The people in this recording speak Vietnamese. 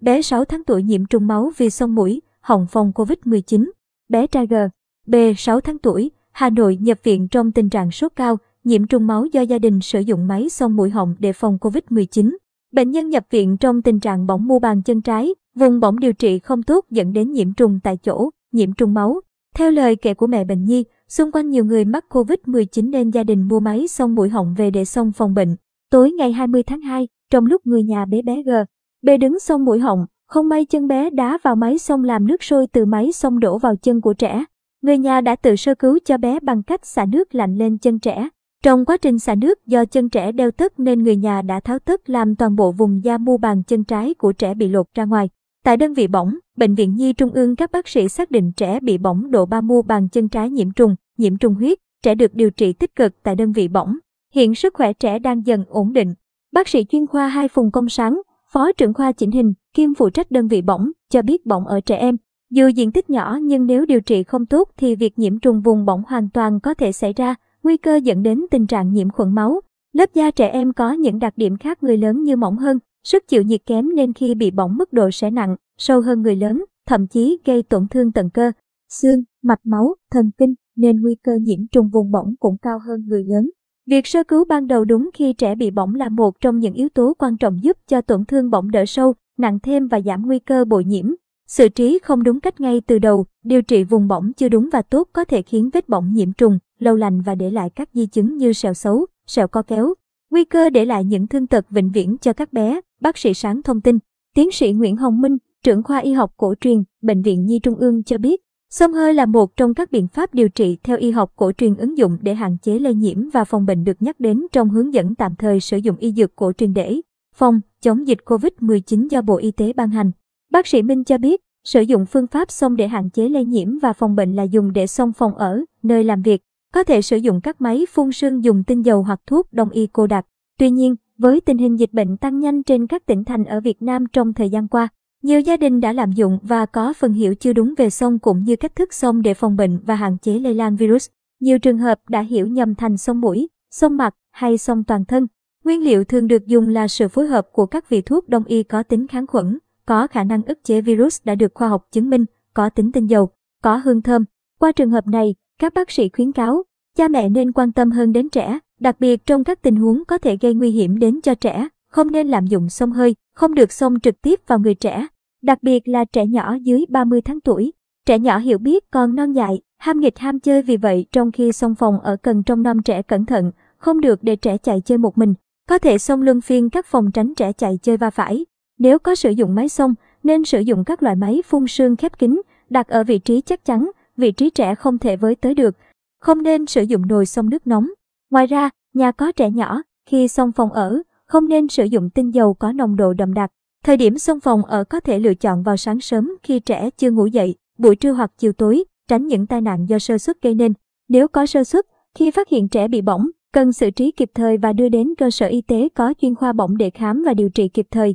Bé 6 tháng tuổi nhiễm trùng máu vì xông mũi, hỏng phòng COVID-19. Bé trai G, B 6 tháng tuổi, Hà Nội nhập viện trong tình trạng sốt cao, nhiễm trùng máu do gia đình sử dụng máy xông mũi họng để phòng COVID-19. Bệnh nhân nhập viện trong tình trạng bỏng mu bàn chân trái, vùng bỏng điều trị không tốt dẫn đến nhiễm trùng tại chỗ, nhiễm trùng máu. Theo lời kể của mẹ bệnh nhi, xung quanh nhiều người mắc COVID-19 nên gia đình mua máy xông mũi họng về để xông phòng bệnh. Tối ngày 20 tháng 2, trong lúc người nhà bé bé G, B đứng xông mũi họng, không may chân bé đá vào máy xông làm nước sôi từ máy xông đổ vào chân của trẻ. Người nhà đã tự sơ cứu cho bé bằng cách xả nước lạnh lên chân trẻ. Trong quá trình xả nước do chân trẻ đeo tất nên người nhà đã tháo tất làm toàn bộ vùng da mu bàn chân trái của trẻ bị lột ra ngoài. Tại đơn vị bỏng, Bệnh viện Nhi Trung ương các bác sĩ xác định trẻ bị bỏng độ 3 mu bàn chân trái nhiễm trùng, nhiễm trùng huyết, trẻ được điều trị tích cực tại đơn vị bỏng. Hiện sức khỏe trẻ đang dần ổn định. Bác sĩ chuyên khoa 2 Phùng Công Sáng, Phó trưởng khoa chỉnh hình, kiêm phụ trách đơn vị bỏng, cho biết bỏng ở trẻ em. Dù diện tích nhỏ nhưng nếu điều trị không tốt thì việc nhiễm trùng vùng bỏng hoàn toàn có thể xảy ra, nguy cơ dẫn đến tình trạng nhiễm khuẩn máu. Lớp da trẻ em có những đặc điểm khác người lớn như mỏng hơn, sức chịu nhiệt kém nên khi bị bỏng mức độ sẽ nặng, sâu hơn người lớn, thậm chí gây tổn thương tận cơ, xương, mạch máu, thần kinh nên nguy cơ nhiễm trùng vùng bỏng cũng cao hơn người lớn. Việc sơ cứu ban đầu đúng khi trẻ bị bỏng là một trong những yếu tố quan trọng giúp cho tổn thương bỏng đỡ sâu, nặng thêm và giảm nguy cơ bội nhiễm. Xử trí không đúng cách ngay từ đầu, điều trị vùng bỏng chưa đúng và tốt có thể khiến vết bỏng nhiễm trùng, lâu lành và để lại các di chứng như sẹo xấu, sẹo co kéo. Nguy cơ để lại những thương tật vĩnh viễn cho các bé, bác sĩ sáng thông tin. Tiến sĩ Nguyễn Hồng Minh, trưởng khoa y học cổ truyền, Bệnh viện Nhi Trung ương cho biết, xông hơi là một trong các biện pháp điều trị theo y học cổ truyền ứng dụng để hạn chế lây nhiễm và phòng bệnh được nhắc đến trong hướng dẫn tạm thời sử dụng y dược cổ truyền để phòng chống dịch COVID-19 do Bộ Y tế ban hành. Bác sĩ Minh cho biết, sử dụng phương pháp xông để hạn chế lây nhiễm và phòng bệnh là dùng để xông phòng ở, nơi làm việc. Có thể sử dụng các máy phun sương dùng tinh dầu hoặc thuốc đông y cô đặc. Tuy nhiên, với tình hình dịch bệnh tăng nhanh trên các tỉnh thành ở Việt Nam trong thời gian qua, nhiều gia đình đã lạm dụng và có phần hiểu chưa đúng về sông cũng như cách thức sông để phòng bệnh và hạn chế lây lan virus. Nhiều trường hợp đã hiểu nhầm thành sông mũi, sông mặt hay sông toàn thân. Nguyên liệu thường được dùng là sự phối hợp của các vị thuốc đông y có tính kháng khuẩn, có khả năng ức chế virus đã được khoa học chứng minh, có tính tinh dầu, có hương thơm. Qua trường hợp này, các bác sĩ khuyến cáo, cha mẹ nên quan tâm hơn đến trẻ, đặc biệt trong các tình huống có thể gây nguy hiểm đến cho trẻ, không nên lạm dụng xông hơi, không được xông trực tiếp vào người trẻ, đặc biệt là trẻ nhỏ dưới 30 tháng tuổi. Trẻ nhỏ hiểu biết còn non dại, ham nghịch ham chơi vì vậy trong khi xông phòng ở cần trong năm trẻ cẩn thận, không được để trẻ chạy chơi một mình. Có thể xông luân phiên các phòng tránh trẻ chạy chơi va phải. Nếu có sử dụng máy xông, nên sử dụng các loại máy phun sương khép kín, đặt ở vị trí chắc chắn, vị trí trẻ không thể với tới được. Không nên sử dụng nồi xông nước nóng. Ngoài ra, nhà có trẻ nhỏ, khi xông phòng ở, không nên sử dụng tinh dầu có nồng độ đậm đặc. Thời điểm xông phòng ở có thể lựa chọn vào sáng sớm khi trẻ chưa ngủ dậy, buổi trưa hoặc chiều tối, tránh những tai nạn do sơ suất gây nên. Nếu có sơ suất, khi phát hiện trẻ bị bỏng, cần xử trí kịp thời và đưa đến cơ sở y tế có chuyên khoa bỏng để khám và điều trị kịp thời.